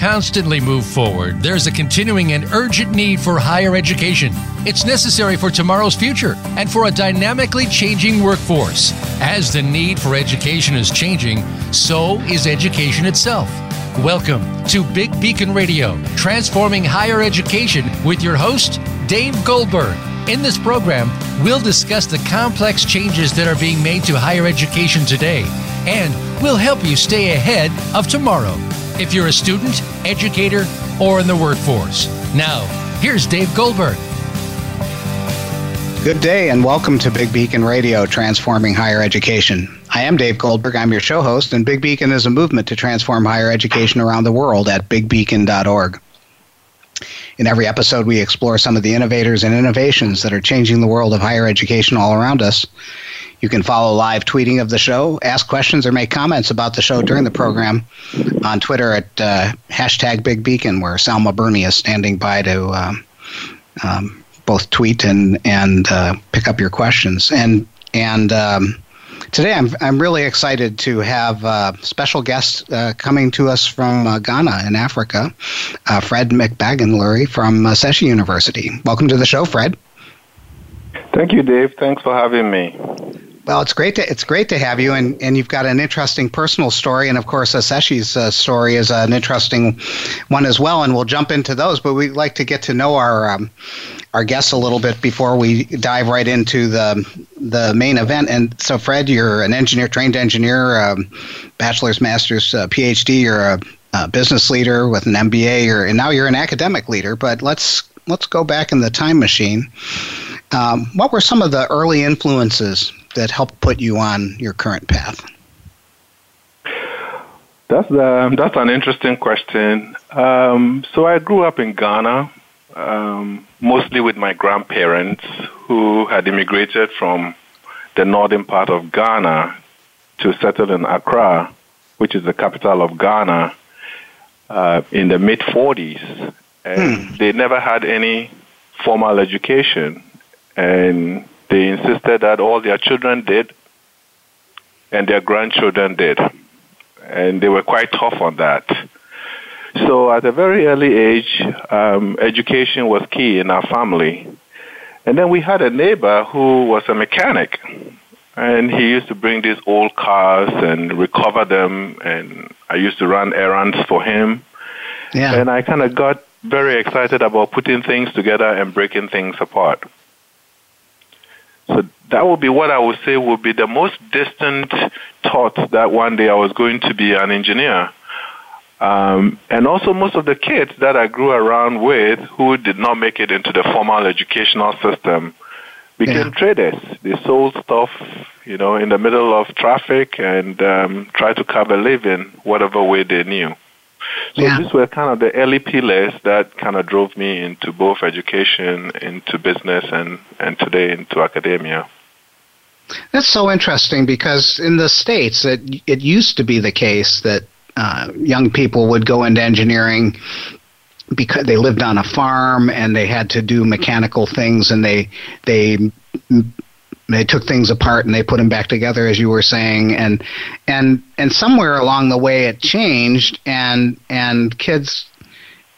constantly move forward, there's a continuing and urgent need for higher education. It's necessary for tomorrow's future and for a dynamically changing workforce. As the need for education is changing, so is education itself. Welcome to Big Beacon Radio, transforming higher education with your host, Dave Goldberg. In this program, we'll discuss the complex changes that are being made to higher education today, and we'll help you stay ahead of tomorrow if you're a student, educator, or in the workforce. Now, here's Dave Goldberg. Good day and welcome to Big Beacon Radio, Transforming Higher Education. I am Dave Goldberg. I'm your show host, and Big Beacon is a movement to transform higher education around the world at bigbeacon.org. In every episode, we explore some of the innovators and innovations that are changing the world of higher education all around us. You can follow live tweeting of the show, ask questions, or make comments about the show during the program on Twitter at uh, hashtag Big Beacon, where Salma Burney is standing by to um, um, both tweet and and uh, pick up your questions. And and um, today I'm I'm really excited to have uh, special guests uh, coming to us from uh, Ghana in Africa, Fred McBagonluri from uh, University. Welcome to the show, Fred. Thank you, Dave. Thanks for having me. Well, it's great to it's great to have you, and, and you've got an interesting personal story, and of course, Ashesi's uh, story is an interesting one as well, and we'll jump into those. But we'd like to get to know our um, our guests a little bit before we dive right into the the main event. And so, Fred, you're an engineer, trained engineer, um, bachelor's, master's, uh, PhD. You're a, a, business leader with an MBA, and now you're an academic leader. But let's let's go back in the time machine. Um, what were some of the early influences that helped put you on your current path? That's uh, that's an interesting question. Um, so I grew up in Ghana, um, mostly with my grandparents who had immigrated from the northern part of Ghana to settle in Accra, which is the capital of Ghana, uh, in the mid 40s. And hmm. they never had any formal education. And they insisted that all their children did and their grandchildren did. And they were quite tough on that. So at a very early age, um, education was key in our family. And then we had a neighbor who was a mechanic. And he used to bring these old cars and recover them. And I used to run errands for him. Yeah. And I kind of got very excited about putting things together and breaking things apart. So that would be what I would say would be the most distant thought that one day I was going to be an engineer. Um, and also most of the kids that I grew around with who did not make it into the formal educational system became yeah. traders. They sold stuff, you know, in the middle of traffic and um, tried to carve a living whatever way they knew. So yeah. these were kind of the early pillars that kind of drove me into both education, into business, and, and today into academia. That's so interesting because in the States, it, it used to be the case that uh, young people would go into engineering because they lived on a farm and they had to do mechanical things and they they they took things apart and they put them back together as you were saying and and and somewhere along the way it changed and and kids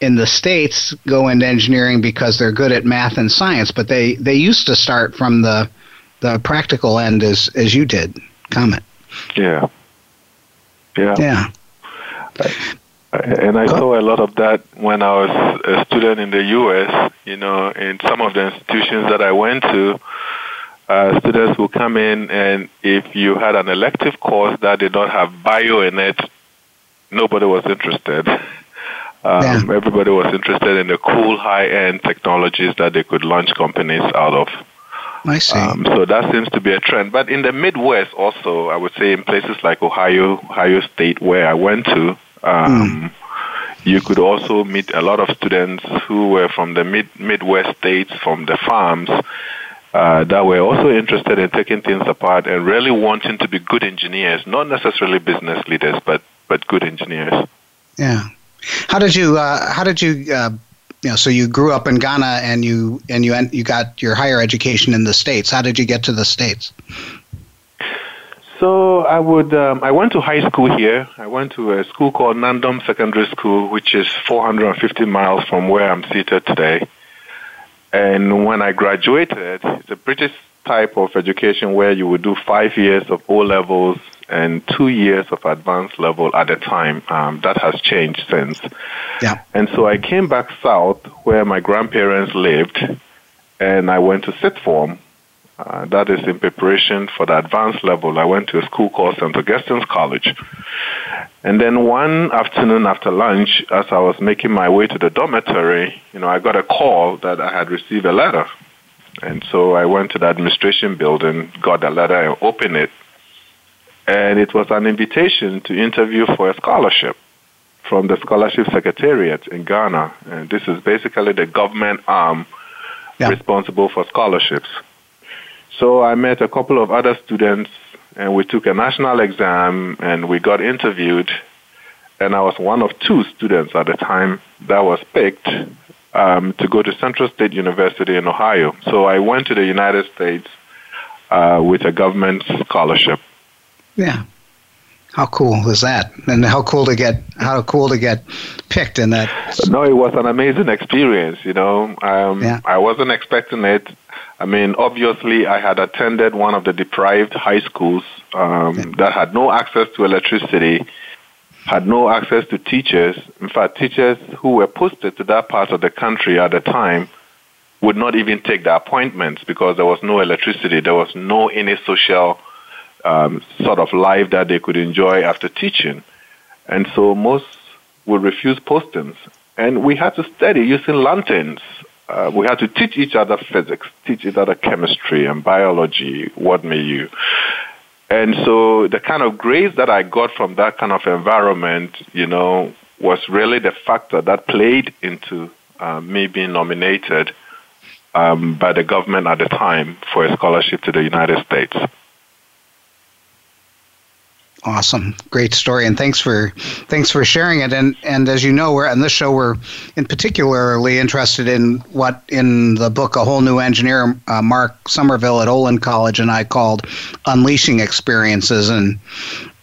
in the states go into engineering because they're good at math and science but they they used to start from the the practical end as as you did. Comment. Yeah. Yeah. Yeah. And I saw a lot of that when I was a student in the U.S. You know, in some of the institutions that I went to, uh, students will come in, and if you had an elective course that did not have bio in it, nobody was interested. Um, yeah. Everybody was interested in the cool, high-end technologies that they could launch companies out of. I see. Um, so that seems to be a trend. But in the Midwest, also, I would say in places like Ohio, Ohio State, where I went to, um, mm. you could also meet a lot of students who were from the mid Midwest states, from the farms, uh, that were also interested in taking things apart and really wanting to be good engineers, not necessarily business leaders, but but good engineers. Yeah. How did you? Uh, how did you? Uh, you know, so you grew up in Ghana and you and you you got your higher education in the states. How did you get to the states? So I would. Um, I went to high school here. I went to a school called Nandom Secondary School, which is 450 miles from where I'm seated today. And when I graduated, it's a British type of education where you would do five years of O levels and two years of advanced level at a time. Um, that has changed since. Yeah. And so I came back south where my grandparents lived, and I went to sixth form. Uh, that is in preparation for the advanced level. I went to a school called St. Augustine's College. And then one afternoon after lunch, as I was making my way to the dormitory, you know, I got a call that I had received a letter. And so I went to the administration building, got the letter, and opened it and it was an invitation to interview for a scholarship from the Scholarship Secretariat in Ghana. And this is basically the government arm yeah. responsible for scholarships. So I met a couple of other students, and we took a national exam, and we got interviewed. And I was one of two students at the time that was picked um, to go to Central State University in Ohio. So I went to the United States uh, with a government scholarship. Yeah. How cool is that? And how cool to get how cool to get picked in that. No, it was an amazing experience. You know, um, yeah. I wasn't expecting it. I mean, obviously, I had attended one of the deprived high schools um, that had no access to electricity, had no access to teachers. In fact, teachers who were posted to that part of the country at the time would not even take the appointments because there was no electricity. There was no any social um, sort of life that they could enjoy after teaching. And so most would refuse postings. And we had to study using lanterns. Uh, we had to teach each other physics, teach each other chemistry and biology, what may you. And so the kind of grace that I got from that kind of environment, you know, was really the factor that played into uh, me being nominated um, by the government at the time for a scholarship to the United States. Awesome, great story, and thanks for thanks for sharing it. And and as you know, we're on this show we're in particularly interested in what in the book A Whole New Engineer, uh, Mark Somerville at Olin College and I called unleashing experiences, and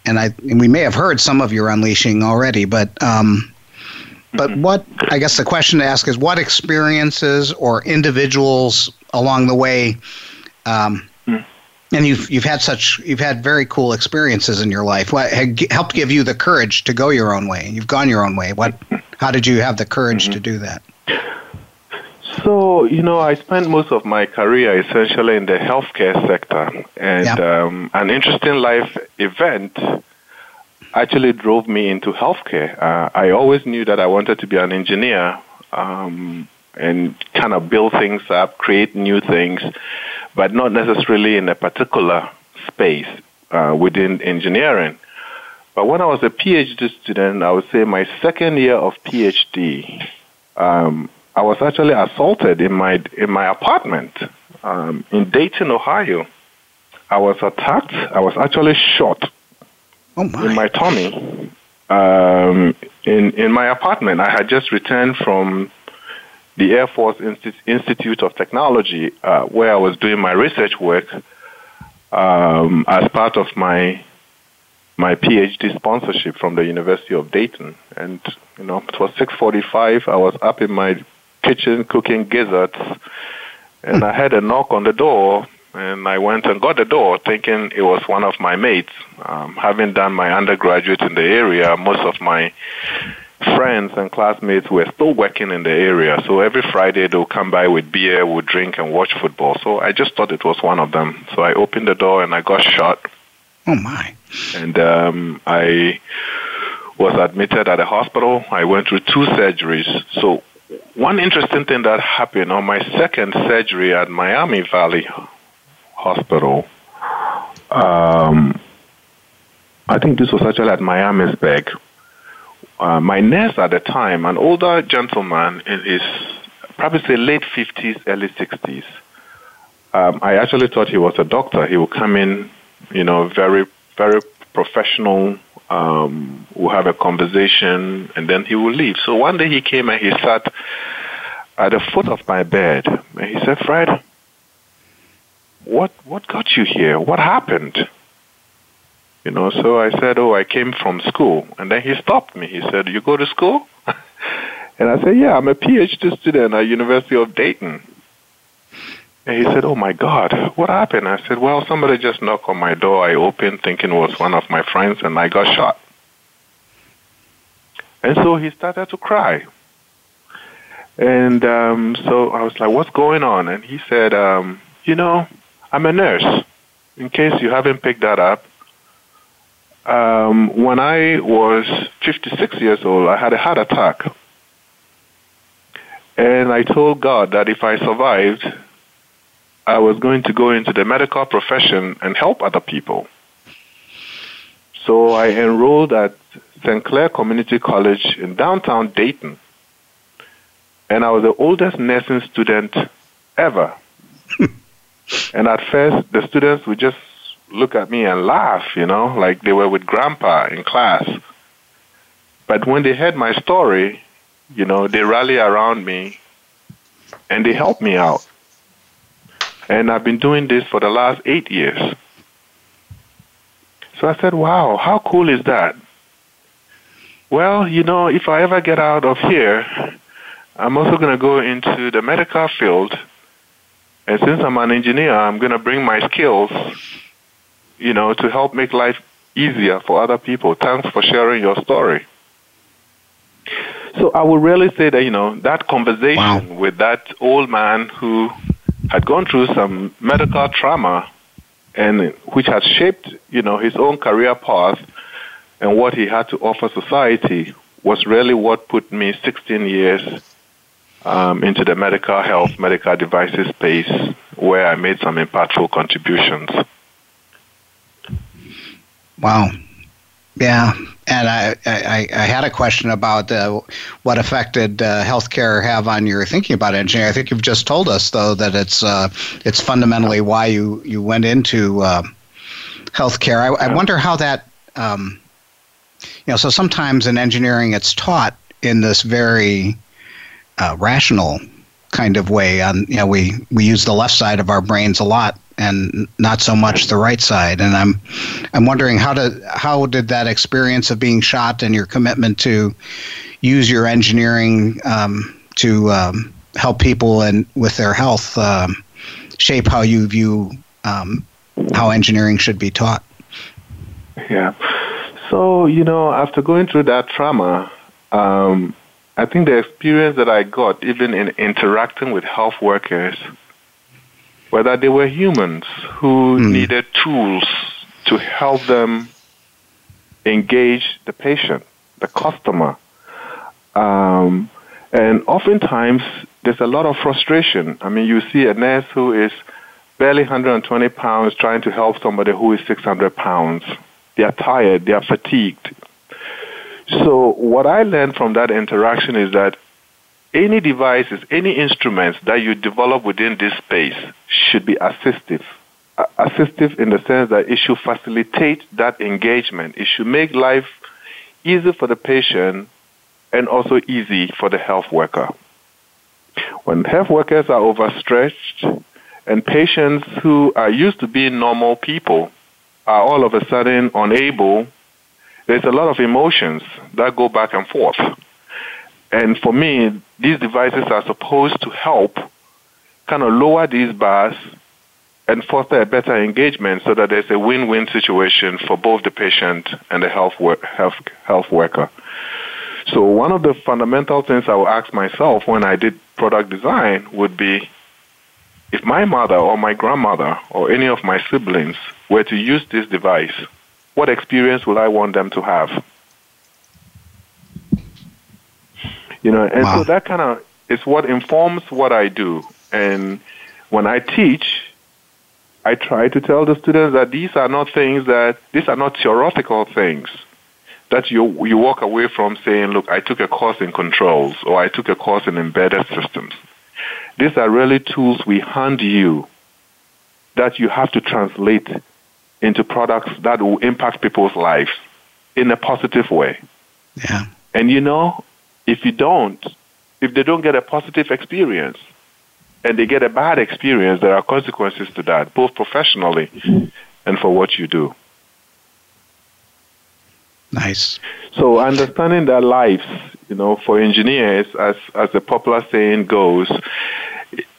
and I and we may have heard some of your unleashing already, but um, but mm-hmm. what I guess the question to ask is what experiences or individuals along the way um, and you've you've had such you've had very cool experiences in your life. What helped give you the courage to go your own way? You've gone your own way. What? How did you have the courage mm-hmm. to do that? So you know, I spent most of my career essentially in the healthcare sector, and yeah. um, an interesting life event actually drove me into healthcare. Uh, I always knew that I wanted to be an engineer um, and kind of build things up, create new things but not necessarily in a particular space uh, within engineering. But when I was a PhD student, I would say my second year of PhD, um, I was actually assaulted in my in my apartment um, in Dayton, Ohio. I was attacked. I was actually shot oh my. in my tummy um, in in my apartment. I had just returned from the Air Force Institute of Technology, uh, where I was doing my research work um, as part of my my PhD sponsorship from the University of Dayton. And you know, it was 6:45. I was up in my kitchen cooking gizzards, and I had a knock on the door. And I went and got the door, thinking it was one of my mates. Um, having done my undergraduate in the area, most of my friends and classmates were still working in the area. So every Friday they'll come by with beer, we'll drink and watch football. So I just thought it was one of them. So I opened the door and I got shot. Oh my! And um, I was admitted at a hospital. I went through two surgeries. So one interesting thing that happened on my second surgery at Miami Valley Hospital. Um, I think this was actually at Miamisburg uh, my nurse at the time, an older gentleman in his probably say late 50s, early 60s. Um, I actually thought he was a doctor. He would come in, you know, very, very professional. Um, we'll have a conversation, and then he will leave. So one day he came and he sat at the foot of my bed, and he said, "Fred, what what got you here? What happened?" You know, so I said, "Oh, I came from school," and then he stopped me. He said, "You go to school?" and I said, "Yeah, I'm a PhD student at University of Dayton." And he said, "Oh my God, what happened?" I said, "Well, somebody just knocked on my door. I opened, thinking it was one of my friends, and I got shot." And so he started to cry. And um, so I was like, "What's going on?" And he said, um, "You know, I'm a nurse. In case you haven't picked that up, um, when I was 56 years old, I had a heart attack. And I told God that if I survived, I was going to go into the medical profession and help other people. So I enrolled at Sinclair Community College in downtown Dayton. And I was the oldest nursing student ever. and at first, the students would just look at me and laugh, you know, like they were with grandpa in class. But when they heard my story, you know, they rally around me and they help me out. And I've been doing this for the last eight years. So I said, wow, how cool is that? Well, you know, if I ever get out of here, I'm also going to go into the medical field. And since I'm an engineer, I'm going to bring my skills you know, to help make life easier for other people. Thanks for sharing your story. So I would really say that, you know, that conversation wow. with that old man who had gone through some medical trauma and which has shaped, you know, his own career path and what he had to offer society was really what put me 16 years um, into the medical health, medical devices space where I made some impactful contributions. Wow. Yeah, and I, I, I, had a question about uh, what effect did uh, healthcare have on your thinking about engineering. I think you've just told us though that it's uh, it's fundamentally why you, you went into uh, healthcare. I, I wonder how that um, you know. So sometimes in engineering, it's taught in this very uh, rational kind of way. On you know, we we use the left side of our brains a lot and not so much the right side. And I'm I'm wondering how did how did that experience of being shot and your commitment to use your engineering um, to um, help people and with their health um, shape how you view um, how engineering should be taught. Yeah. So you know, after going through that trauma. Um, I think the experience that I got, even in interacting with health workers, whether they were humans who mm. needed tools to help them engage the patient, the customer. Um, and oftentimes, there's a lot of frustration. I mean, you see a nurse who is barely 120 pounds trying to help somebody who is 600 pounds. They are tired, they are fatigued. So, what I learned from that interaction is that any devices, any instruments that you develop within this space should be assistive. assistive in the sense that it should facilitate that engagement. It should make life easy for the patient and also easy for the health worker. When health workers are overstretched and patients who are used to being normal people are all of a sudden unable, there's a lot of emotions that go back and forth. And for me, these devices are supposed to help kind of lower these bars and foster a better engagement so that there's a win-win situation for both the patient and the health, health, health worker. So one of the fundamental things I would ask myself when I did product design would be if my mother or my grandmother or any of my siblings were to use this device, what experience would I want them to have? You know, and wow. so that kind of is what informs what I do. And when I teach, I try to tell the students that these are not things that these are not theoretical things that you you walk away from saying, look, I took a course in controls or I took a course in embedded systems. These are really tools we hand you that you have to translate into products that will impact people's lives in a positive way. Yeah. And you know, if you don't, if they don't get a positive experience and they get a bad experience, there are consequences to that, both professionally and for what you do. Nice. So understanding their lives, you know, for engineers, as as the popular saying goes,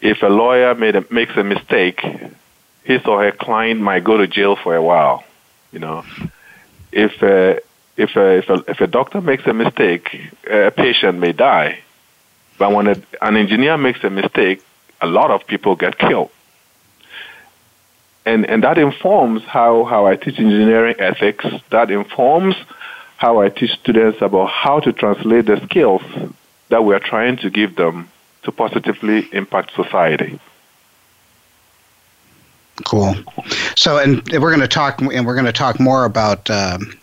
if a lawyer made a, makes a mistake, his or her client might go to jail for a while. You know, if a, if a, if a, if a doctor makes a mistake, a patient may die. But when a, an engineer makes a mistake, a lot of people get killed. And, and that informs how, how I teach engineering ethics. That informs how I teach students about how to translate the skills that we are trying to give them to positively impact society. Cool. So, and we're going to talk, and we're going to talk more about um,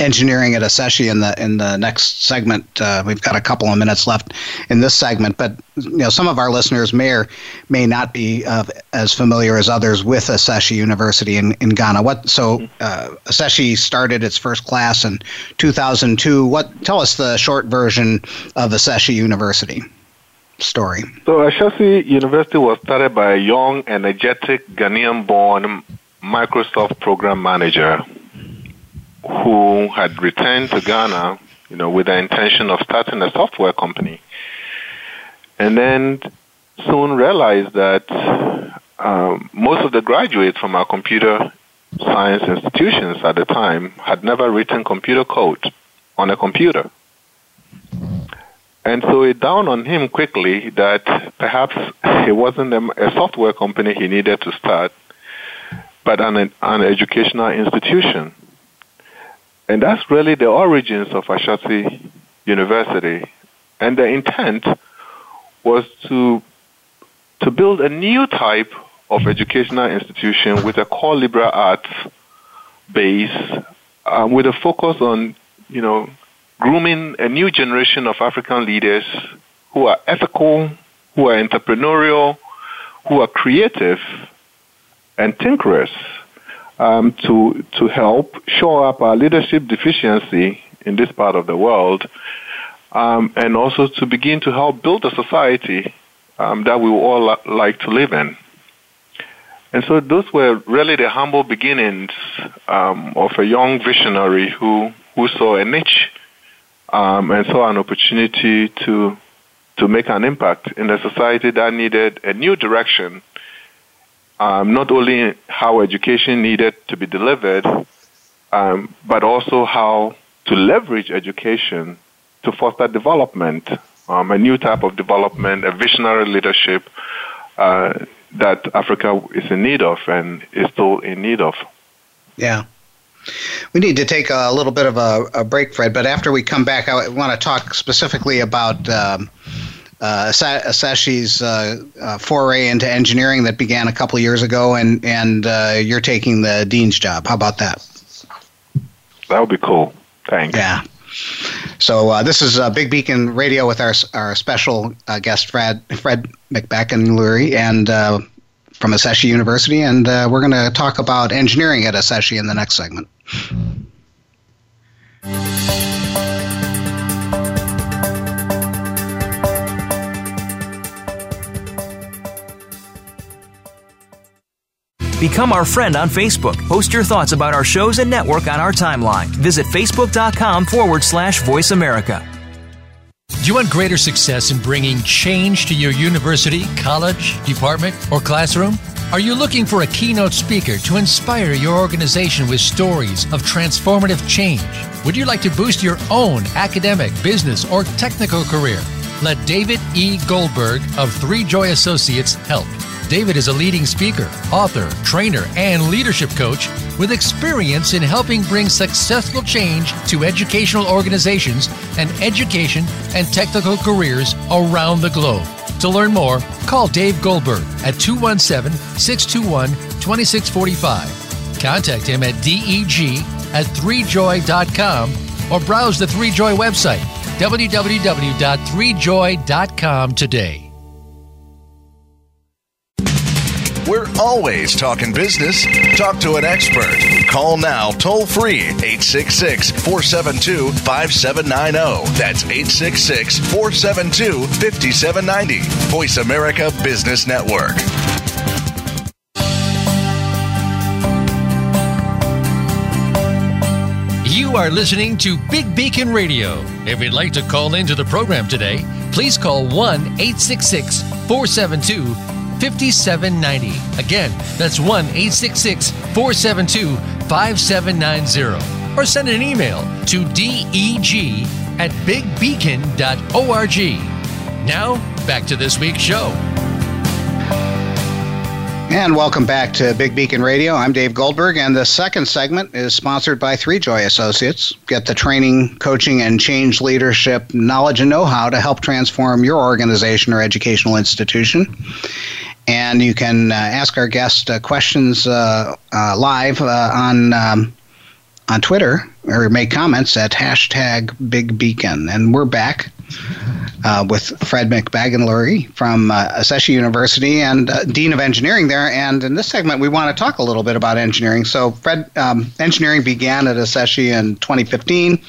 engineering at Ashesi in the in the next segment. Uh, we've got a couple of minutes left in this segment, but you know some of our listeners may or may not be uh, as familiar as others with Ashesi University in, in Ghana. What so uh, started its first class in 2002. What tell us the short version of Ashesi University story. So Ashesi University was started by a young, energetic Ghanaian-born Microsoft program manager who had returned to Ghana, you know, with the intention of starting a software company, and then soon realized that um, most of the graduates from our computer science institutions at the time had never written computer code on a computer. And so it dawned on him quickly that perhaps it wasn't a, software company he needed to start, but an, an educational institution. And that's really the origins of Ashesi University. And the intent was to, to build a new type of educational institution with a core liberal arts base, um, with a focus on, you know, grooming a new generation of African leaders who are ethical, who are entrepreneurial, who are creative, and tinkerers um, to to help shore up our leadership deficiency in this part of the world, um, and also to begin to help build a society um, that we all li- like to live in. And so those were really the humble beginnings um, of a young visionary who who saw a niche um, and saw an opportunity to to make an impact in a society that needed a new direction um, not only how education needed to be delivered, um, but also how to leverage education to foster development, um, a new type of development, a visionary leadership uh, that Africa is in need of and is still in need of. Yeah. We need to take a little bit of a, a break, Fred, but after we come back, I want to talk specifically about um, uh, Ashesi's uh, uh, foray into engineering that began a couple years ago, and and uh, you're taking the dean's job. How about that? That would be cool. Thanks. Yeah. So uh, this is uh, Big Beacon Radio with our our special uh, guest Fred Fred McBagonluri uh, from Ashesi University, and uh, we're going to talk about engineering at Acesci in the next segment. Become our friend on Facebook. Post your thoughts about our shows and network on our timeline. Visit facebook.com forward slash voice America. Do you want greater success in bringing change to your university, college, department, or classroom? Are you looking for a keynote speaker to inspire your organization with stories of transformative change? Would you like to boost your own academic, business, or technical career? Let David E. Goldberg of Three Joy Associates help. David is a leading speaker, author, trainer, and leadership coach with experience in helping bring successful change to educational organizations and education and technical careers around the globe. To learn more, call Dave Goldberg at 217 621 2645. Contact him at deg at 3joy.com or browse the 3joy website www.3joy.com today. We're always talking business. Talk to an expert. Call now toll free 866 472 5790. That's 866 472 5790. Voice America Business Network. You are listening to Big Beacon Radio. If you'd like to call into the program today, please call 1 866 472 5790. Again, that's 1 866 472 5790. Or send an email to deg at bigbeacon.org. Now, back to this week's show. And welcome back to Big Beacon Radio. I'm Dave Goldberg, and the second segment is sponsored by Three Joy Associates. Get the training, coaching, and change leadership knowledge and know how to help transform your organization or educational institution. And you can uh, ask our guest uh, questions uh, live on um, on Twitter or make comments at hashtag Big Beacon. And we're back uh, with Fred McBagonluri from uh, University and uh, Dean of Engineering there. And in this segment, we want to talk a little bit about engineering. So, Fred, um, engineering began at Ashesi in 2015.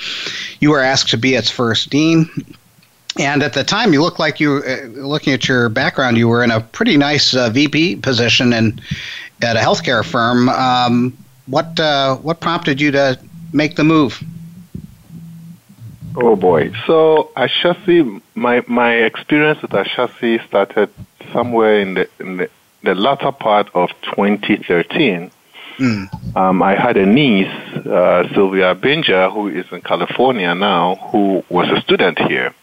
You were asked to be its first dean. And at the time, you looked like you, uh, looking at your background, you were in a pretty nice uh, VP position in, at a healthcare firm. Um, what uh, what prompted you to make the move? Oh boy! So Ashesi, my my experience with Ashesi started somewhere in the in the, the latter part of 2013. Mm. Um, I had a niece, uh, Sylvia Binger, who is in California now, who was a student here,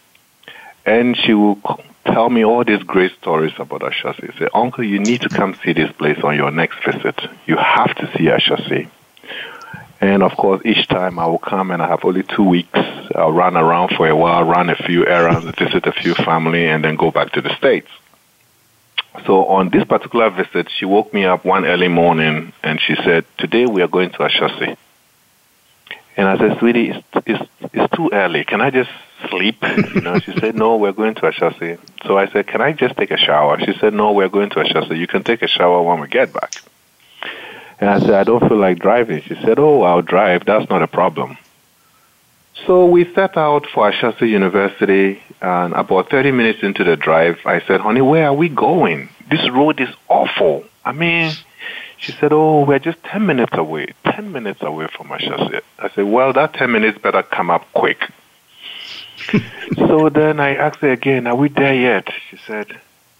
and she will tell me all these great stories about Ashesi. Say, Uncle, you need to come see this place on your next visit. You have to see Ashesi. And of course, each time I will come and I have only two weeks. I'll run around for a while, run a few errands, visit a few family, and then go back to the States. So on this particular visit, she woke me up one early morning and she said, today we are going to Ashesi. And I said, sweetie, it's, it's, it's too early. Can I just sleep? You know, she said, no, we're going to Ashesi. So I said, can I just take a shower? She said, no, we're going to Ashesi. You can take a shower when we get back. And I said, I don't feel like driving. She said, Oh, I'll drive. That's not a problem. So we set out for Ashesi University, and about 30 minutes into the drive, I said, Honey, where are we going? This road is awful. I mean, she said, Oh, we're just 10 minutes away, 10 minutes away from Ashesi. I said, Well, that 10 minutes better come up quick. so then I asked her again, Are we there yet? She said,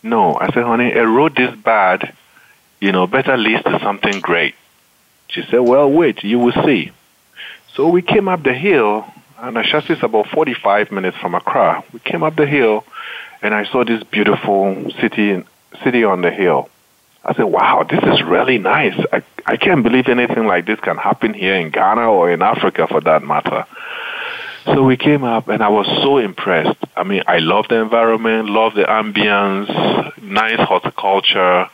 No. I said, Honey, a road this bad you know, better leads to something great. She said, well, wait, you will see. So we came up the hill, and Ashesi is about 45 minutes from Accra. We came up the hill, and I saw this beautiful city, city on the hill. I said, wow, this is really nice. I, I can't believe anything like this can happen here in Ghana or in Africa for that matter. So we came up and I was so impressed. I mean, I love the environment, love the ambience, nice horticulture,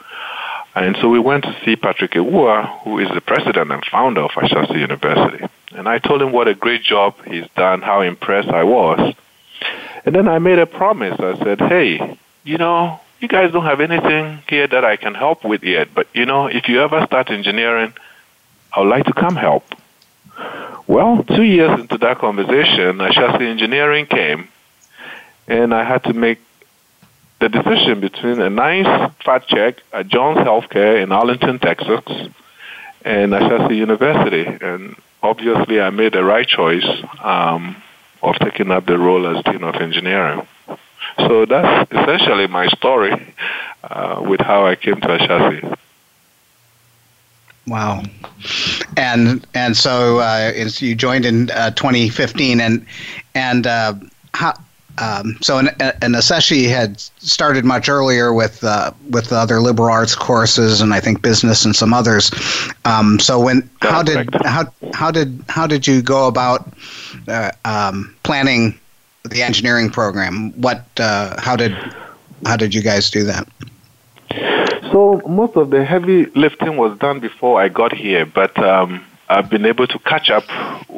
and so we went to see Patrick Awuah, who is the president and founder of Ashesi University. And I told him what a great job he's done, how impressed I was. And then I made a promise. I said, hey, you know, you guys don't have anything here that I can help with yet, but you know, if you ever start engineering, I would like to come help. Well, two years into that conversation, Ashesi Engineering came, and I had to make the decision between a nice fat check at Joerns Healthcare in Arlington, Texas, and Ashesi University. And obviously, I made the right choice um, of taking up the role as Dean of Engineering. So that's essentially my story uh, with how I came to Ashesi. Wow, and and so uh, you joined in uh, 2015, and and uh, how um, so an, an had started much earlier with uh, with other liberal arts courses and I think business and some others. Um, so when how did how how did how did you go about uh, um, planning the engineering program? What uh, how did how did you guys do that? So most of the heavy lifting was done before I got here, but um, I've been able to catch up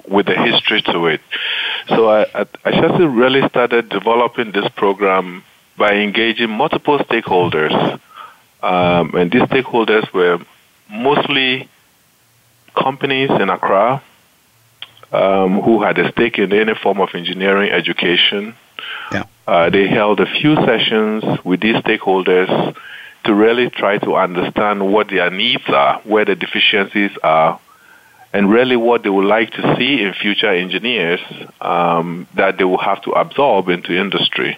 with the history to it. So I, I, I really started developing this program by engaging multiple stakeholders. Um, and these stakeholders were mostly companies in Accra um, who had a stake in any form of engineering education. Yeah. Uh, they held a few sessions with these stakeholders to really try to understand what their needs are, where the deficiencies are, and really what they would like to see in future engineers um, that they will have to absorb into industry.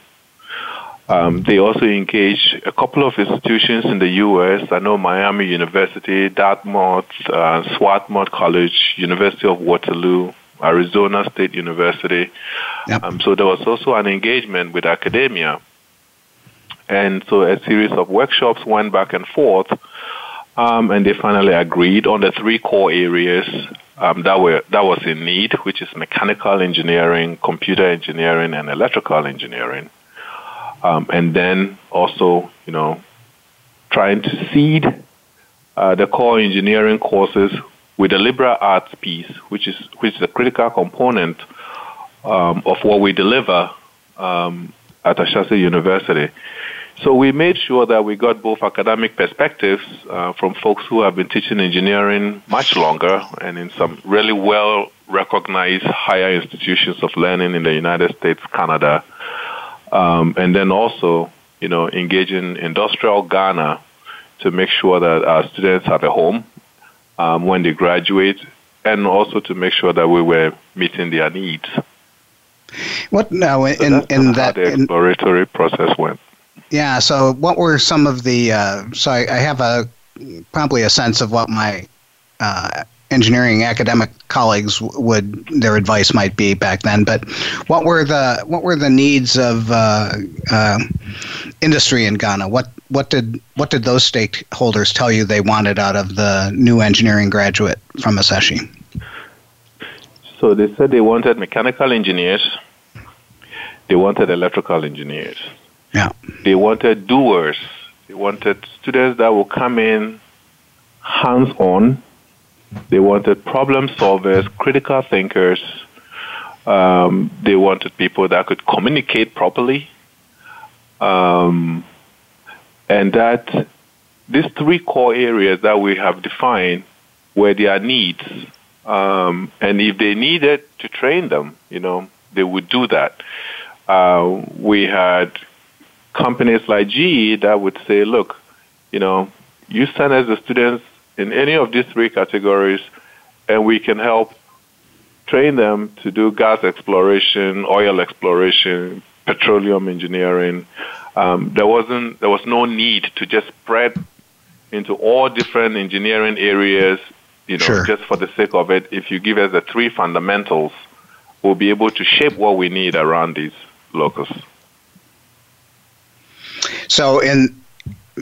Um, they also engage a couple of institutions in the U.S. I know Miami University, Dartmouth, uh, Swarthmore College, University of Waterloo, Arizona State University. Yep. Um, so there was also an engagement with academia. And so a series of workshops went back and forth, um, and they finally agreed on the three core areas um, that were that was in need, which is mechanical engineering, computer engineering, and electrical engineering um, and then also, you know, trying to seed uh, the core engineering courses with a liberal arts piece, which is which is a critical component um, of what we deliver um, at Ashesi University. So we made sure that we got both academic perspectives uh, from folks who have been teaching engineering much longer and in some really well recognized higher institutions of learning in the United States, Canada, um, and then also, you know, engaging industrial Ghana to make sure that our students have a home um, when they graduate, and also to make sure that we were meeting their needs. What now so in, in that the exploratory in, process went? Yeah. So, what were some of the? Uh, so, I, I, have a probably a sense of what my uh, engineering academic colleagues would their advice might be back then. But what were the what were the needs of uh, uh, industry in Ghana? What what did what did those stakeholders tell you they wanted out of the new engineering graduate from Ashesi? So they said they wanted mechanical engineers. They wanted electrical engineers. Yeah. They wanted doers. They wanted students that will come in hands on they wanted problem solvers, critical thinkers. Um, they wanted people that could communicate properly. Um, and that these three core areas that we have defined were their needs. Um, and if they needed to train them, you know, they would do that. Uh, we had companies like GE that would say, look, you know, you send us the students in any of these three categories, and we can help train them to do gas exploration, oil exploration, petroleum engineering. Um, there wasn't there was no need to just spread into all different engineering areas, you know, sure. just for the sake of it. If you give us the three fundamentals, we'll be able to shape what we need around these locus. So in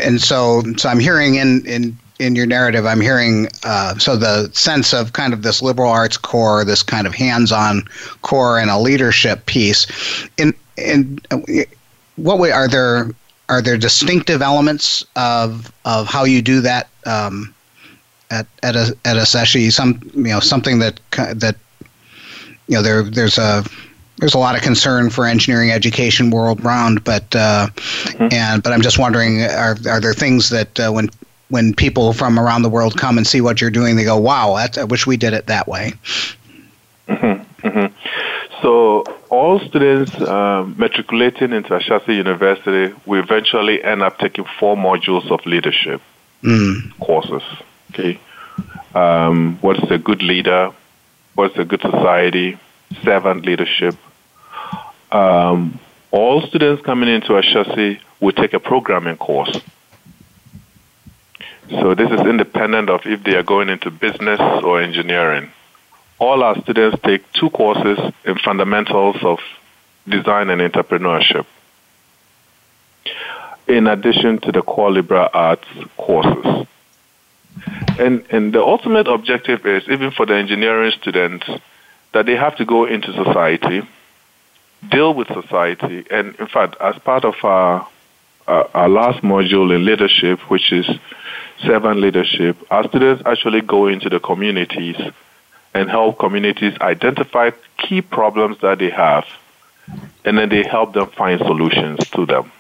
and so so I'm hearing in in in your narrative, I'm hearing uh, so the sense of kind of this liberal arts core, this kind of hands-on core, and a leadership piece. In in what way are there are there distinctive elements of of how you do that um, at at a at Ashesi? Some you know something that that you know there there's a there's a lot of concern for engineering education world round, but uh, mm-hmm. and but I'm just wondering, are are there things that uh, when when people from around the world come and see what you're doing, they go, "Wow, I wish we did it that way." Mm-hmm, mm-hmm. So all students um, matriculating into Ashesi University will eventually end up taking four modules of leadership mm. courses. Okay, um, what is a good leader? What is a good society? Servant leadership. Um, all students coming into Ashesi will take a programming course. So this is independent of if they are going into business or engineering. All our students take two courses in fundamentals of design and entrepreneurship. In addition to the core liberal arts courses. And, and the ultimate objective is, even for the engineering students, that they have to go into society, deal with society, and in fact, as part of our, our, last module in leadership, which is servant leadership, our students actually go into the communities and help communities identify key problems that they have, and then they help them find solutions to them.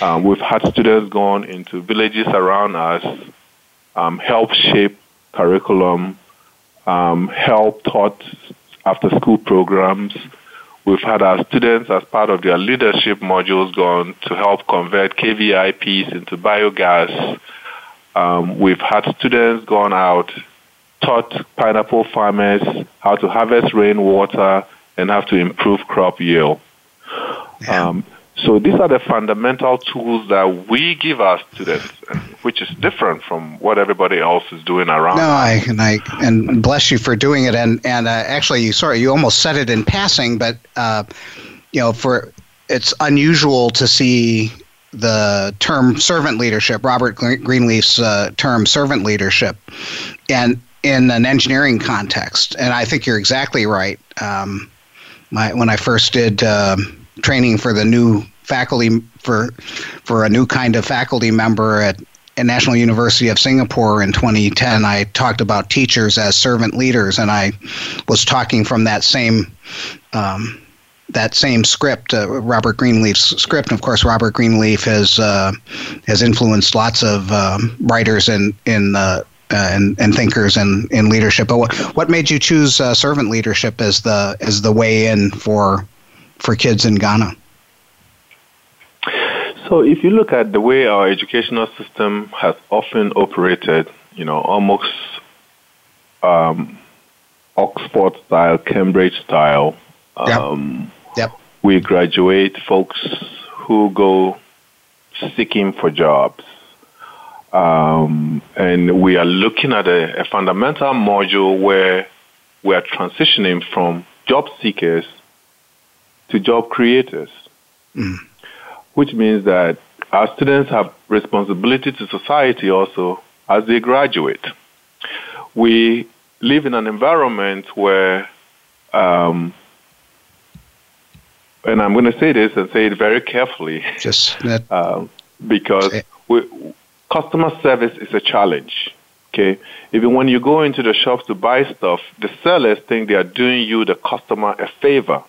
Um, we've had students gone into villages around us, um, help shape curriculum, um, help taught after school programs. We've had our students, as part of their leadership modules, gone to help convert KVIPs into biogas um, we've had students gone out taught pineapple farmers how to harvest rainwater and how to improve crop yield. Yeah. Um, so these are the fundamental tools that we give our students, which is different from what everybody else is doing around. No, I and I and bless you for doing it. And and uh, actually, you sorry, you almost said it in passing, but uh, you know, for it's unusual to see the term servant leadership, Robert Greenleaf's uh, term servant leadership, and in an engineering context. And I think you're exactly right. Um, my when I first did. Uh, training for the new faculty for for a new kind of faculty member at at National University of Singapore in 2010, I talked about teachers as servant leaders, and I was talking from that same um, that same script, uh, Robert Greenleaf's script. And of course, Robert Greenleaf has uh, has influenced lots of um, writers in in uh, and, and thinkers in, in leadership. But what, what made you choose uh, servant leadership as the as the way in for for kids in Ghana? So, if you look at the way our educational system has often operated, you know, almost um, Oxford style, Cambridge style, um, yep. yep. we graduate folks who go seeking for jobs. Um, and we are looking at a, a fundamental module where we are transitioning from job seekers to job creators, mm. which means that our students have responsibility to society also as they graduate. We live in an environment where, um, and I'm going to say this and say it very carefully, just uh, because we, customer service is a challenge. Okay, even when you go into the shops to buy stuff, the sellers think they are doing you, the customer, a favor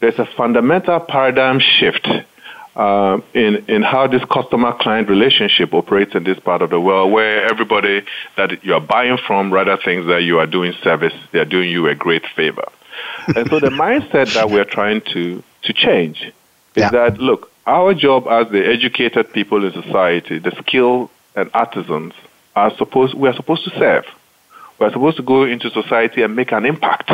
there's a fundamental paradigm shift uh, in in how this customer client relationship operates in this part of the world, where everybody that you are buying from rather thinks that you are doing service, they are doing you a great favor. and so the mindset that we are trying to to change is yeah. that look, our job as the educated people in society, the skilled and artisans, are supposed we are supposed to serve. We are supposed to go into society and make an impact.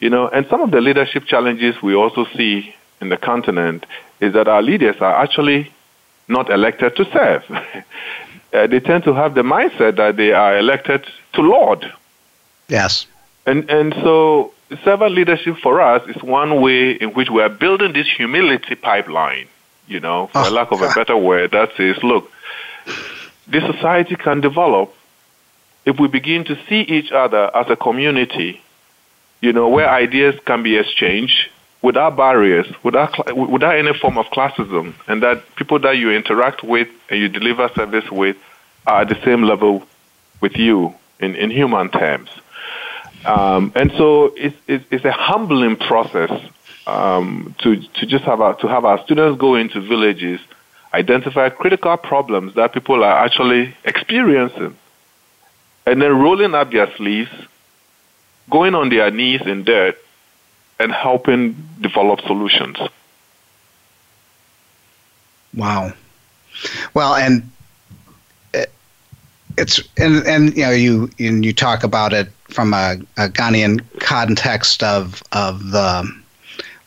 You know, and some of the leadership challenges we also see in the continent is that our leaders are actually not elected to serve. uh, they tend to have the mindset that they are elected to lord. Yes. And and so servant leadership for us is one way in which we are building this humility pipeline. You know, for oh, lack of God. a better word, that says, look, this society can develop if we begin to see each other as a community you know, where ideas can be exchanged without barriers, without without any form of classism, and that people that you interact with and you deliver service with are at the same level with you in, in human terms. Um, and so it's, it's, it's, a humbling process um, to, to just have our, to have our students go into villages, identify critical problems that people are actually experiencing, and then rolling up their sleeves going on their knees in dirt and helping develop solutions. Wow. Well, and it's and and you know you and you talk about it from a, a Ghanaian context of of the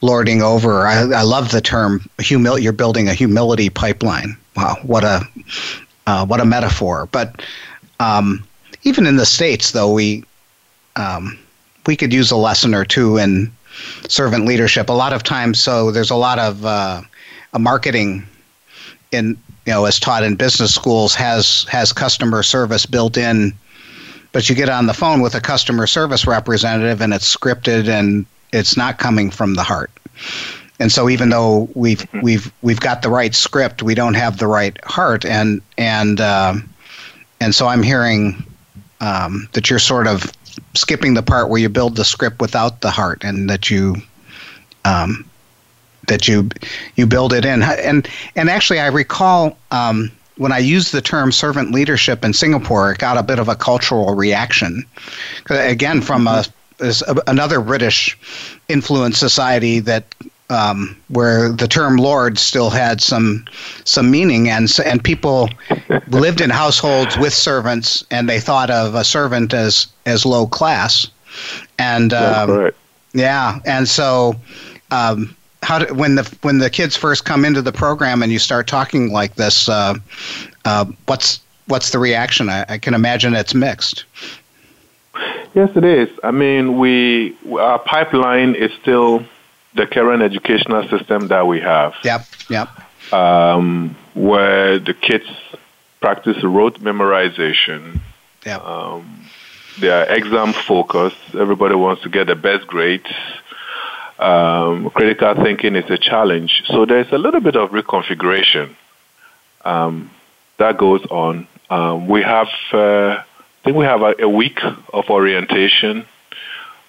lording over. I, I love the term humil. You're building a humility pipeline. Wow, what a uh, what a metaphor. But um, even in the states, though, we um, we could use a lesson or two in servant leadership. A lot of times, so there's a lot of uh, a marketing in you know as taught in business schools has has customer service built in, but you get on the phone with a customer service representative and it's scripted and it's not coming from the heart. And so even though we've mm-hmm. we've we've got the right script, we don't have the right heart, and and uh, and so I'm hearing um, that you're sort of skipping the part where you build the script without the heart and that you um, that you you build it in. And and actually I recall um, when I used the term servant leadership in Singapore it got a bit of a cultural reaction. Again from a, another British influenced society that um, where the term lord still had some some meaning and and people lived in households with servants, and they thought of a servant as as low class. And um, yeah, and so um, how do, when the when the kids first come into the program and you start talking like this, uh, uh, what's what's the reaction? I, I, can imagine it's mixed. Yes, it is. I mean, we our pipeline is still the current educational system that we have. Yep. Yep. Um, where the kids practice rote memorization. Yep. Um, they are exam focused. Everybody wants to get the best grades. Um, critical thinking is a challenge. So there's a little bit of reconfiguration um, that goes on. Um, we have, uh, I think we have a, a week of orientation.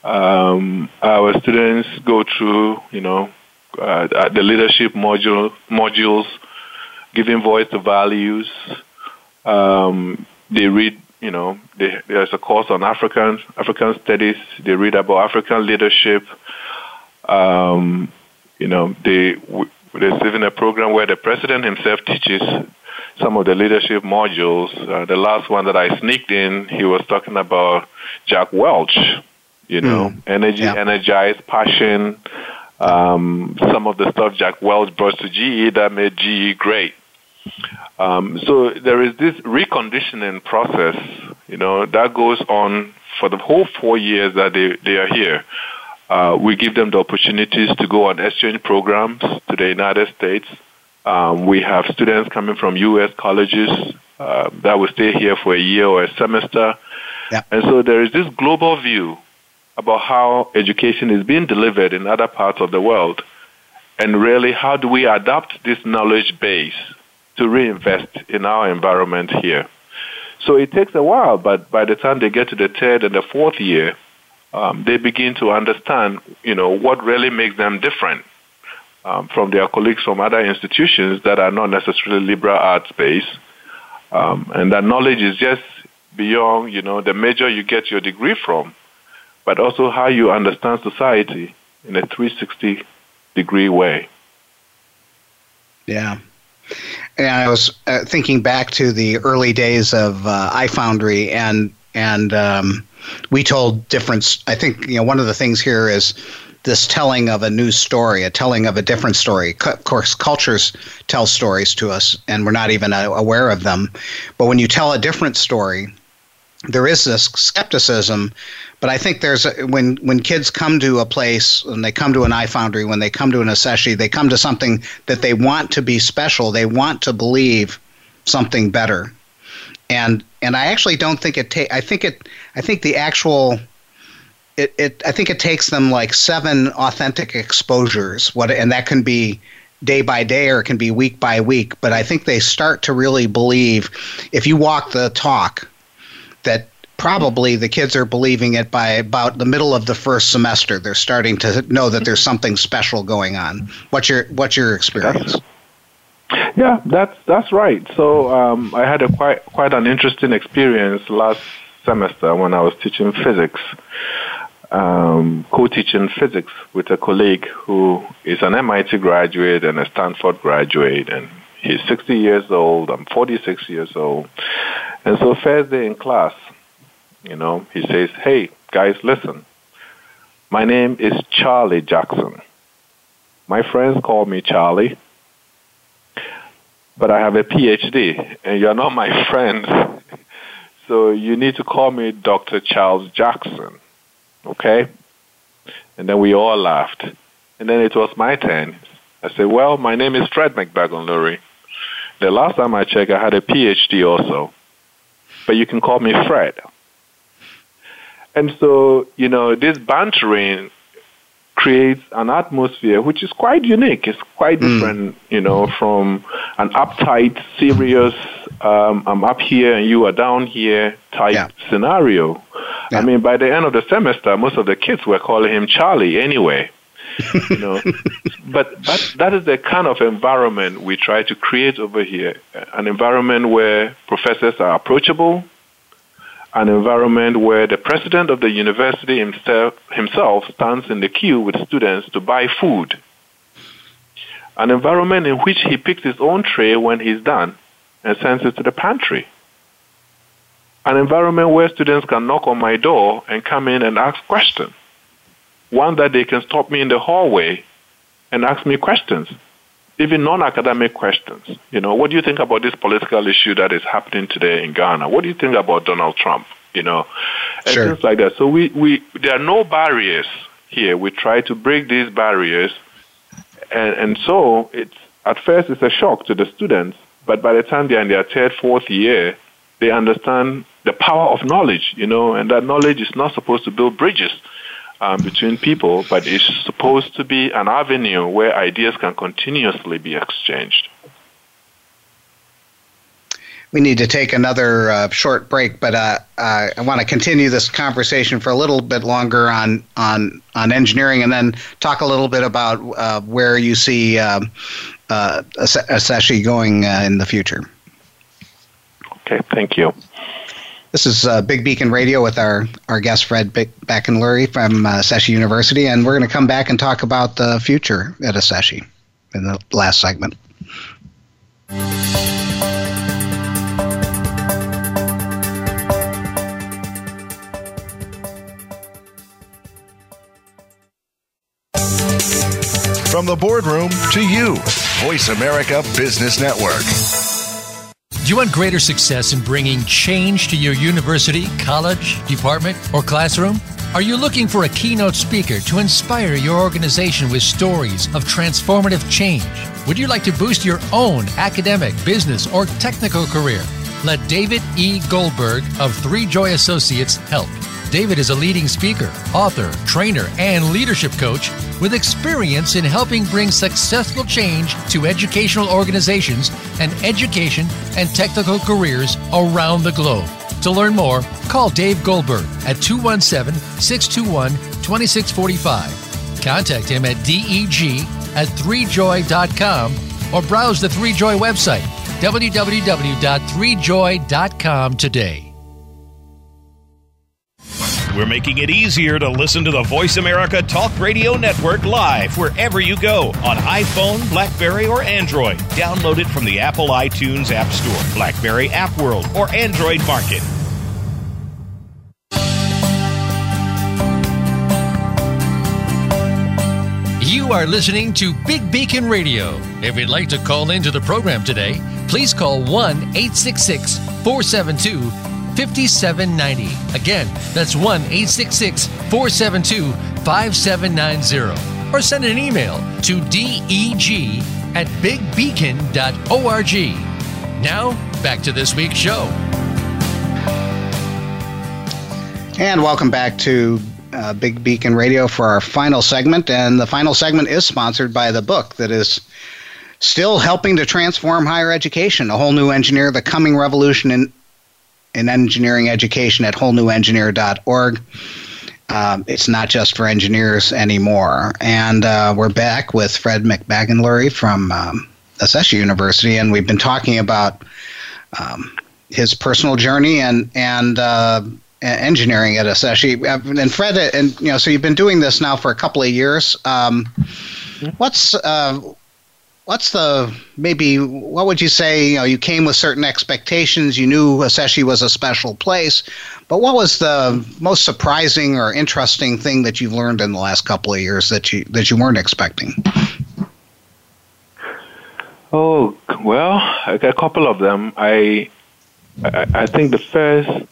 Um, our students go through, you know, uh, the leadership module modules, giving voice to values. Um, they read you know, they, there's a course on African African studies. They read about African leadership. Um, you know, they there's even a program where the president himself teaches some of the leadership modules. Uh, the last one that I sneaked in, he was talking about Jack Welch. You know, mm. energy, yeah. energize, passion. Um, some of the stuff Jack Welch brought to GE that made GE great. Um, so there is this reconditioning process, you know, that goes on for the whole four years that they, they are here. Uh, we give them the opportunities to go on exchange programs to the United States. Um, we have students coming from U.S. colleges uh, that will stay here for a year or a semester. Yeah. And so there is this global view about how education is being delivered in other parts of the world. And really, how do we adapt this knowledge base to reinvest in our environment here. So it takes a while, but by the time they get to the third and the fourth year, um, they begin to understand, you know, what really makes them different um, from their colleagues from other institutions that are not necessarily liberal arts based, um, and that knowledge is just beyond, you know, the major you get your degree from, but also how you understand society in a 360 degree way. Yeah, and I was uh, thinking back to the early days of uh, iFoundry, and and um, we told different. I think you know one of the things here is this telling of a new story, a telling of a different story. of course, cultures tell stories to us, and we're not even uh, aware of them. But when you tell a different story, there is this skepticism but I think there's a, when when kids come to a place and they come to an iFoundry, when they come to an Ashesi, they come to something that they want to be special. They want to believe something better, and and I actually don't think it take. I think it. I think the actual. It, it I think it takes them like seven authentic exposures. What and that can be day by day or it can be week by week. But I think they start to really believe if you walk the talk that probably the kids are believing it by about the middle of the first semester. They're starting to know that there's something special going on. What's your what's your experience? Yeah, that's that's right. So um, I had a quite quite an interesting experience last semester when I was teaching physics, um, co-teaching physics with a colleague who is an MIT graduate and a Stanford graduate, and he's 60 years old. I'm 46 years old, and so first day in class, you know, he says, hey, guys, listen. My name is Charlie Jackson. My friends call me Charlie, but I have a PhD, and you're not my friend. So you need to call me Dr. Charles Jackson. Okay? And then we all laughed. And then it was my turn. I said, Well, my name is Fred McBagon The last time I checked, I had a PhD also. But you can call me Fred. And so, you know, this bantering creates an atmosphere which is quite unique. It's quite mm. different, you know, from an uptight, serious, um, I'm up here and you are down here type yeah. scenario. Yeah. I mean, by the end of the semester, most of the kids were calling him Charlie anyway. you know, but but that is the kind of environment we try to create over here. An environment where professors are approachable, an environment where the president of the university himself, himself stands in the queue with students to buy food. An environment in which he picks his own tray when he's done and sends it to the pantry. An environment where students can knock on my door and come in and ask questions. One that they can stop me in the hallway and ask me questions, even non-academic questions. You know, what do you think about this political issue that is happening today in Ghana? What do you think about Donald Trump? You know, and Sure. things like that. So we, we there are no barriers here. We try to break these barriers, and and so it's at first it's a shock to the students, but by the time they're in their third, fourth year, they understand the power of knowledge. You know, and that knowledge is not supposed to build bridges um, between people, but it's supposed to be an avenue where ideas can continuously be exchanged. We need to take another uh, short break, but uh, uh, I want to continue this conversation for a little bit longer on on on engineering, and then talk a little bit about uh, where you see um, uh, Asse- going uh, in the future. Okay, thank you. This is uh, Big Beacon Radio with our, our guest Fred Bick- Backenlury from uh, Seshi University, and we're going to come back and talk about the future at Ashesi in the last segment. From the boardroom to you, Voice America Business Network. You want greater success in bringing change to your university, college, department, or classroom? Are you looking for a keynote speaker to inspire your organization with stories of transformative change? Would you like to boost your own academic, business, or technical career? Let David E. Goldberg of Three Joy Associates help. David is a leading speaker, author, trainer, and leadership coach with experience in helping bring successful change to educational organizations and education and technical careers around the globe. To learn more, call Dave Goldberg at 217 621 2645. Contact him at deg at 3joy.com or browse the 3joy website www.3joy.com today. We're making it easier to listen to the Voice America Talk Radio Network live wherever you go on iPhone, Blackberry, or Android. Download it from the Apple iTunes App Store, Blackberry App World, or Android Market. You are listening to Big Beacon Radio. If you'd like to call into the program today, please call 1 866 472 5790. Again, that's 1 866 472 5790. Or send an email to deg at bigbeacon.org. Now, back to this week's show. And welcome back to uh, Big Beacon Radio for our final segment. And the final segment is sponsored by the book that is still helping to transform higher education. A whole new engineer, the coming revolution in, in engineering education at wholenewengineer.org. Um, it's not just for engineers anymore. And uh, we're back with Fred McBagonluri from um, Ashesi University, and we've been talking about um, his personal journey and and uh, engineering at Ashesi. And Fred, and you know, so you've been doing this now for a couple of years. Um, what's uh, what's the maybe what would you say? You know, you came with certain expectations. You knew Ashesi was a special place, but what was the most surprising or interesting thing that you've learned in the last couple of years that you that you weren't expecting? Oh well, a couple of them. I, I, I think the first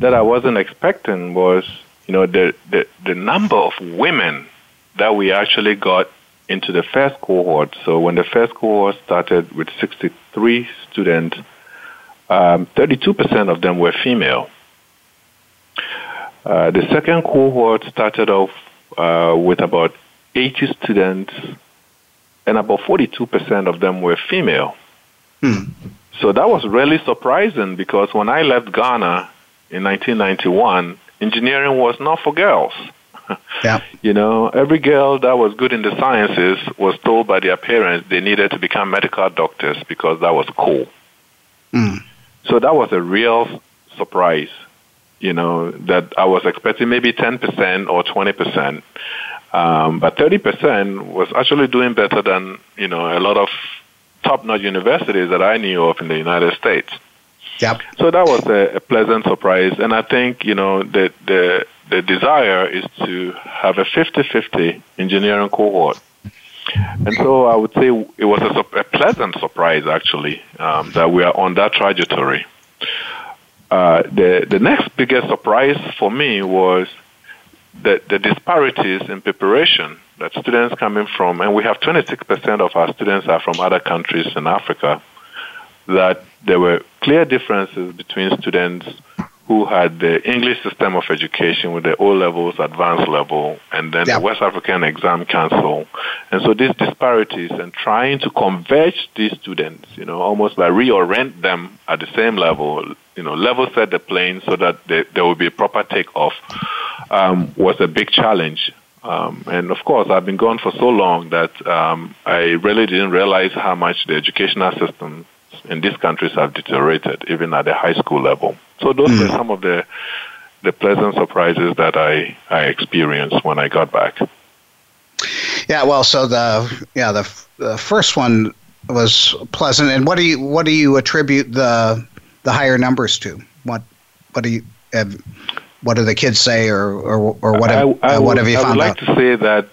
that I wasn't expecting was, you know, the, the the number of women that we actually got into the first cohort. So when the first cohort started with 63 students, um, 32% of them were female. Uh, the second cohort started off uh, with about 80 students, and about 42% of them were female. Hmm. So that was really surprising because when I left Ghana in 1991, engineering was not for girls. Yeah. You know, every girl that was good in the sciences was told by their parents they needed to become medical doctors because that was cool. Mm. So that was a real surprise, you know, that I was expecting maybe 10% or 20%. Um, but 30% was actually doing better than, you know, a lot of top-notch universities that I knew of in the United States. Yep. So that was a, a pleasant surprise, and I think you know the the the desire is to have a 50-50 engineering cohort. And so I would say it was a, a pleasant surprise, actually, um, that we are on that trajectory. Uh, the the next biggest surprise for me was the, the disparities in preparation that students coming from, and we have 26% of our students are from other countries in Africa, that there were clear differences between students who had the English system of education with the O levels, advanced level, and then the West African Exam Council. And so these disparities and trying to converge these students, you know, almost like reorient them at the same level, you know, level set the plane so that they, there will be a proper takeoff um, was a big challenge. Um, and of course, I've been gone for so long that um, I really didn't realize how much the educational system in these countries have deteriorated, even at the high school level. So those mm. were some of the the pleasant surprises that I, I experienced when I got back. Yeah, well, so the yeah the, the first one was pleasant, and what do you what do you attribute the the higher numbers to? What what do you have, what do the kids say, or or, or what have, I, I what have you found I would like out? to say that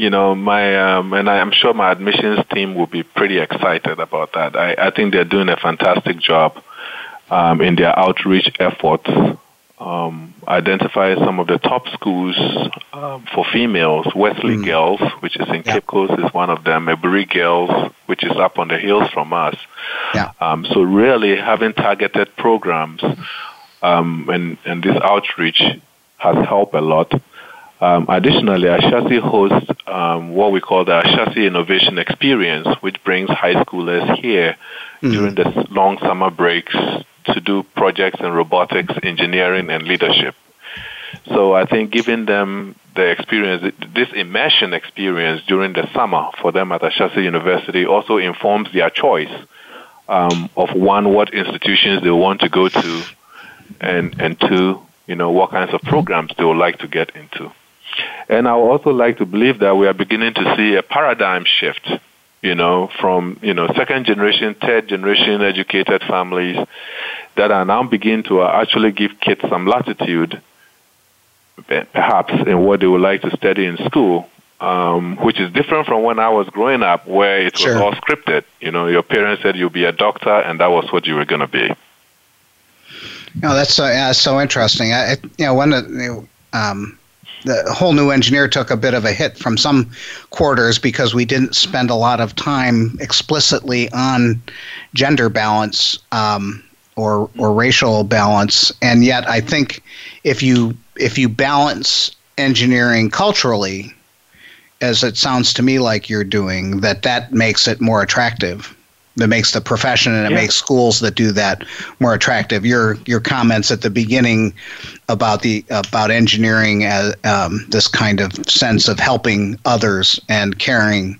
you know my um, and I'm sure my admissions team will be pretty excited about that. I, I think they're doing a fantastic job um, in their outreach efforts. Um, identify some of the top schools um, for females. Wesley mm. Girls, which is in yeah. Cape Coast, is one of them. Aburi Girls, which is up on the hills from us. Yeah. Um, so really having targeted programs um, and, and this outreach has helped a lot. Um, additionally, Ashesi hosts um, what we call the Ashesi Innovation Experience, which brings high schoolers here mm-hmm. during the long summer breaks to do projects in robotics, engineering, and leadership. So I think giving them the experience, this immersion experience during the summer for them at Ashesi University also informs their choice um, of one, what institutions they want to go to, and and two, you know, what kinds of programs they would like to get into. And I would also like to believe that we are beginning to see a paradigm shift, you know, from you know second generation, third generation educated families that are now beginning to actually give kids some latitude, perhaps in what they would like to study in school, um, which is different from when I was growing up, where it was sure. all scripted. You know, your parents said you'll be a doctor, and that was what you were going to be. No, that's so, yeah, so interesting. I, you know, when the, um, the whole new engineer took a bit of a hit from some quarters because we didn't spend a lot of time explicitly on gender balance um, or or racial balance, and yet I think if you if you balance engineering culturally, as it sounds to me like you're doing, that that makes it more attractive that makes the profession and it yeah. makes schools that do that more attractive. Your your comments at the beginning about the about engineering as um, this kind of sense of helping others and caring.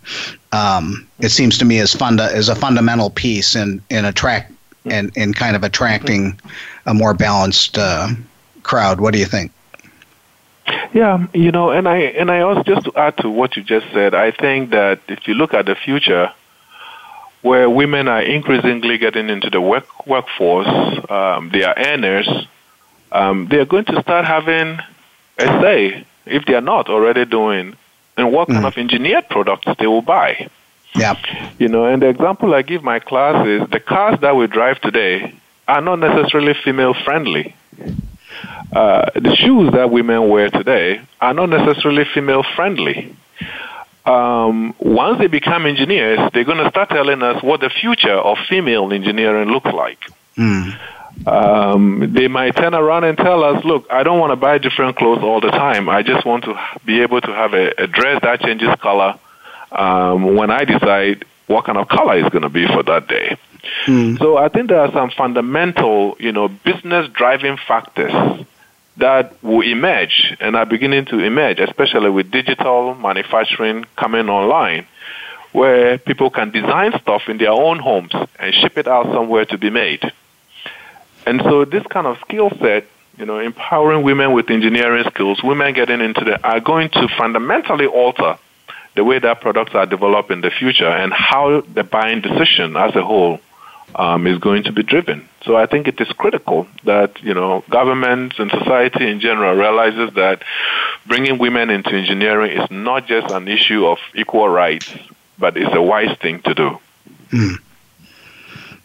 Um, it seems to me as funda is a fundamental piece in in attract and in, in kind of attracting a more balanced uh, crowd. What do you think? Yeah, you know, and I and I also just to add to what you just said, I think that if you look at the future, where women are increasingly getting into the work workforce, um, they are earners, um, they are going to start having a say, if they are not already doing, in what mm. kind of engineered products they will buy. Yeah. You know, and the example I give my class is the cars that we drive today are not necessarily female friendly. Uh, the shoes that women wear today are not necessarily female friendly um, once they become engineers, they're going to start telling us what the future of female engineering looks like. Mm. Um, they might turn around and tell us, look, I don't want to buy different clothes all the time. I just want to be able to have a, a dress that changes color um, when I decide what kind of color is going to be for that day. Mm. So I think there are some fundamental, you know, business driving factors that will emerge and are beginning to emerge, especially with digital manufacturing coming online, where people can design stuff in their own homes and ship it out somewhere to be made. And so this kind of skill set, you know, empowering women with engineering skills, women getting into the, are going to fundamentally alter the way that products are developed in the future and how the buying decision as a whole um, is going to be driven. So I think it is critical that you know governments and society in general realizes that bringing women into engineering is not just an issue of equal rights, but it's a wise thing to do. Mm.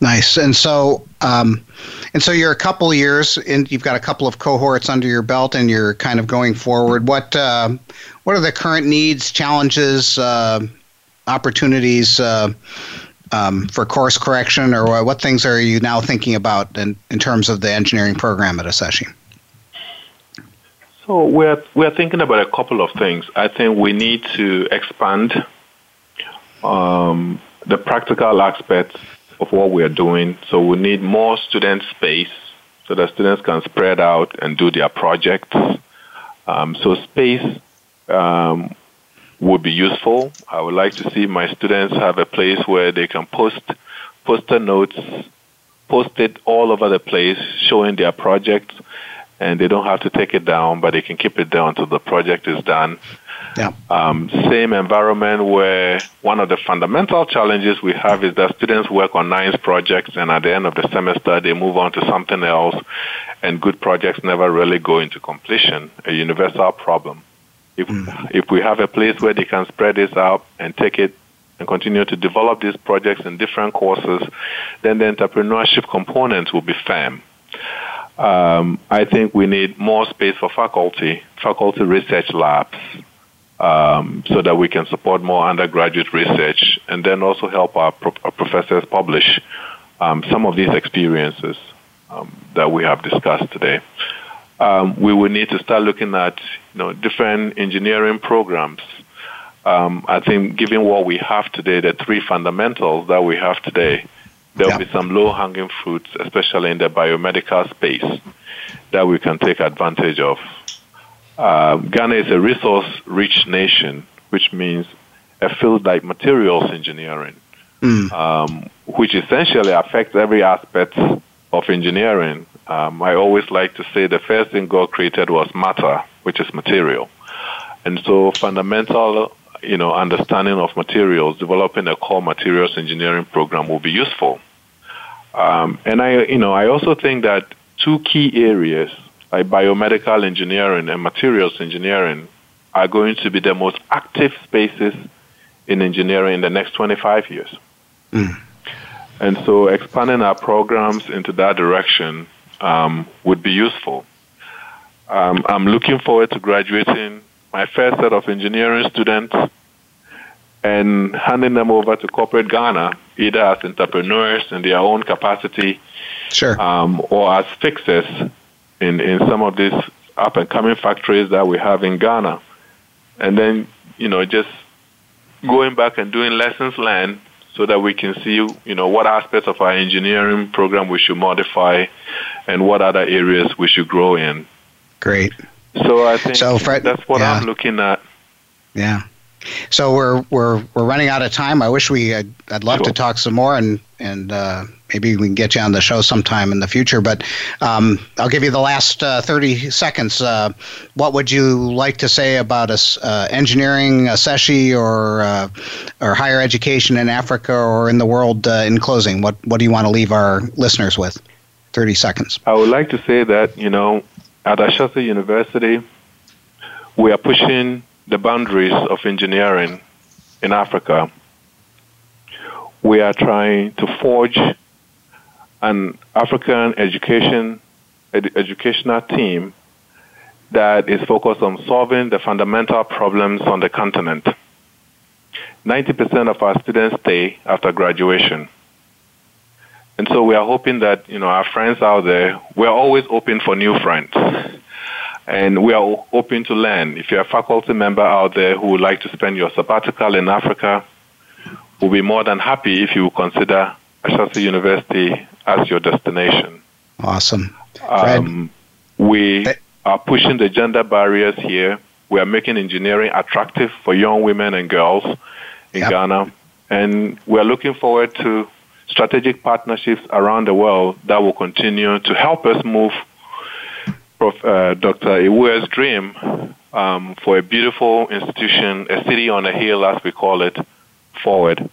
Nice. And so, um, and so you're a couple years and you've got a couple of cohorts under your belt, and you're kind of going forward. What uh, what are the current needs, challenges, uh, opportunities uh, um, for course correction, or what things are you now thinking about in, in terms of the engineering program at Ashesi? So we're we're thinking about a couple of things. I think we need to expand um, the practical aspects of what we are doing. So we need more student space so that students can spread out and do their projects. Um, so space um, would be useful. I would like to see my students have a place where they can post poster notes, posted all over the place, showing their projects, and they don't have to take it down, but they can keep it down until the project is done. Yeah. Um, same environment where one of the fundamental challenges we have is that students work on nice projects and at the end of the semester they move on to something else and good projects never really go into completion, a universal problem. If, mm. if we have a place where they can spread this out and take it and continue to develop these projects in different courses, then the entrepreneurship component will be firm. Um, I think we need more space for faculty, faculty research labs, um, so that we can support more undergraduate research and then also help our, pro- our professors publish um, some of these experiences um, that we have discussed today. Um, we will need to start looking at you know different engineering programs. Um, I think, given what we have today, the three fundamentals that we have today, there will yeah. be some low-hanging fruits, especially in the biomedical space, that we can take advantage of. Uh, Ghana is a resource-rich nation, which means a field like materials engineering, mm. um, which essentially affects every aspect of engineering. Um, I always like to say the first thing God created was matter, which is material, and so fundamental, you know, understanding of materials, developing a core materials engineering program will be useful. Um, and I, you know, I also think that two key areas like biomedical engineering and materials engineering are going to be the most active spaces in engineering in the next 25 years. Mm. And so expanding our programs into that direction um, would be useful. Um, I'm looking forward to graduating my first set of engineering students and handing them over to corporate Ghana, either as entrepreneurs in their own capacity sure. um, or as fixers in, in some of these up and coming factories that we have in Ghana. And then, you know, just going back and doing lessons learned so that we can see, you know, what aspects of our engineering program we should modify and what other areas we should grow in. Great. So I think so Fred, that's what yeah. I'm looking at. Yeah. So we're we're we're running out of time. I wish we I'd, I'd love to talk some more and and uh, maybe we can get you on the show sometime in the future. But um, I'll give you the last uh, 30 seconds. Uh, what would you like to say about us, uh, engineering, Ashesi, or uh, or higher education in Africa or in the world? Uh, in closing, what what do you want to leave our listeners with? 30 seconds. I would like to say that you know at Ashesi University, we are pushing the boundaries of engineering in Africa. We are trying to forge an African education ed- educational team that is focused on solving the fundamental problems on the continent. 90% of our students stay after graduation. And so we are hoping that, you know, our friends out there, we're always open for new friends. And we are open to learn. If you're a faculty member out there who would like to spend your sabbatical in Africa, we'll be more than happy if you consider Ashesi University as your destination. Awesome. Um, we are pushing the gender barriers here. We are making engineering attractive for young women and girls in yep. Ghana. And we're looking forward to strategic partnerships around the world that will continue to help us move Prof, uh, Dr. Awuah's dream um, for a beautiful institution, a city on a hill, as we call it, forward.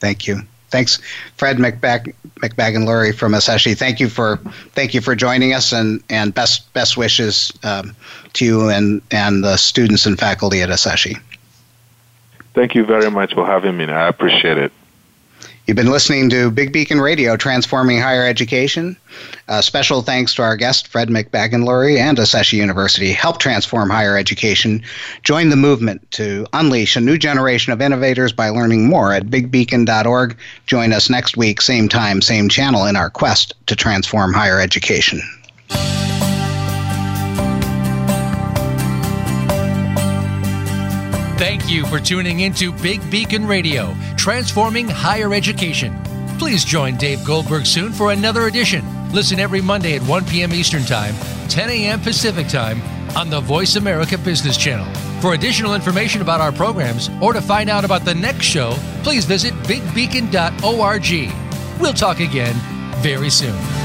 Thank you. Thanks, Fred McBag- McBagan from Ashesi. Thank you for thank you for joining us, and, and best best wishes um, to you and and the students and faculty at Ashesi. Thank you very much for having me. I appreciate it. You've been listening to Big Beacon Radio, Transforming Higher Education. Uh, special thanks to our guest, Fred McBagan and Ashesi University. Help transform higher education. Join the movement to unleash a new generation of innovators by learning more at bigbeacon.org. Join us next week, same time, same channel, in our quest to transform higher education. Thank you for tuning into Big Beacon Radio, transforming higher education. Please join Dave Goldberg soon for another edition. Listen every Monday at 1 p.m. Eastern Time, 10 a.m. Pacific Time on the Voice America Business Channel. For additional information about our programs or to find out about the next show, please visit bigbeacon.org. We'll talk again very soon.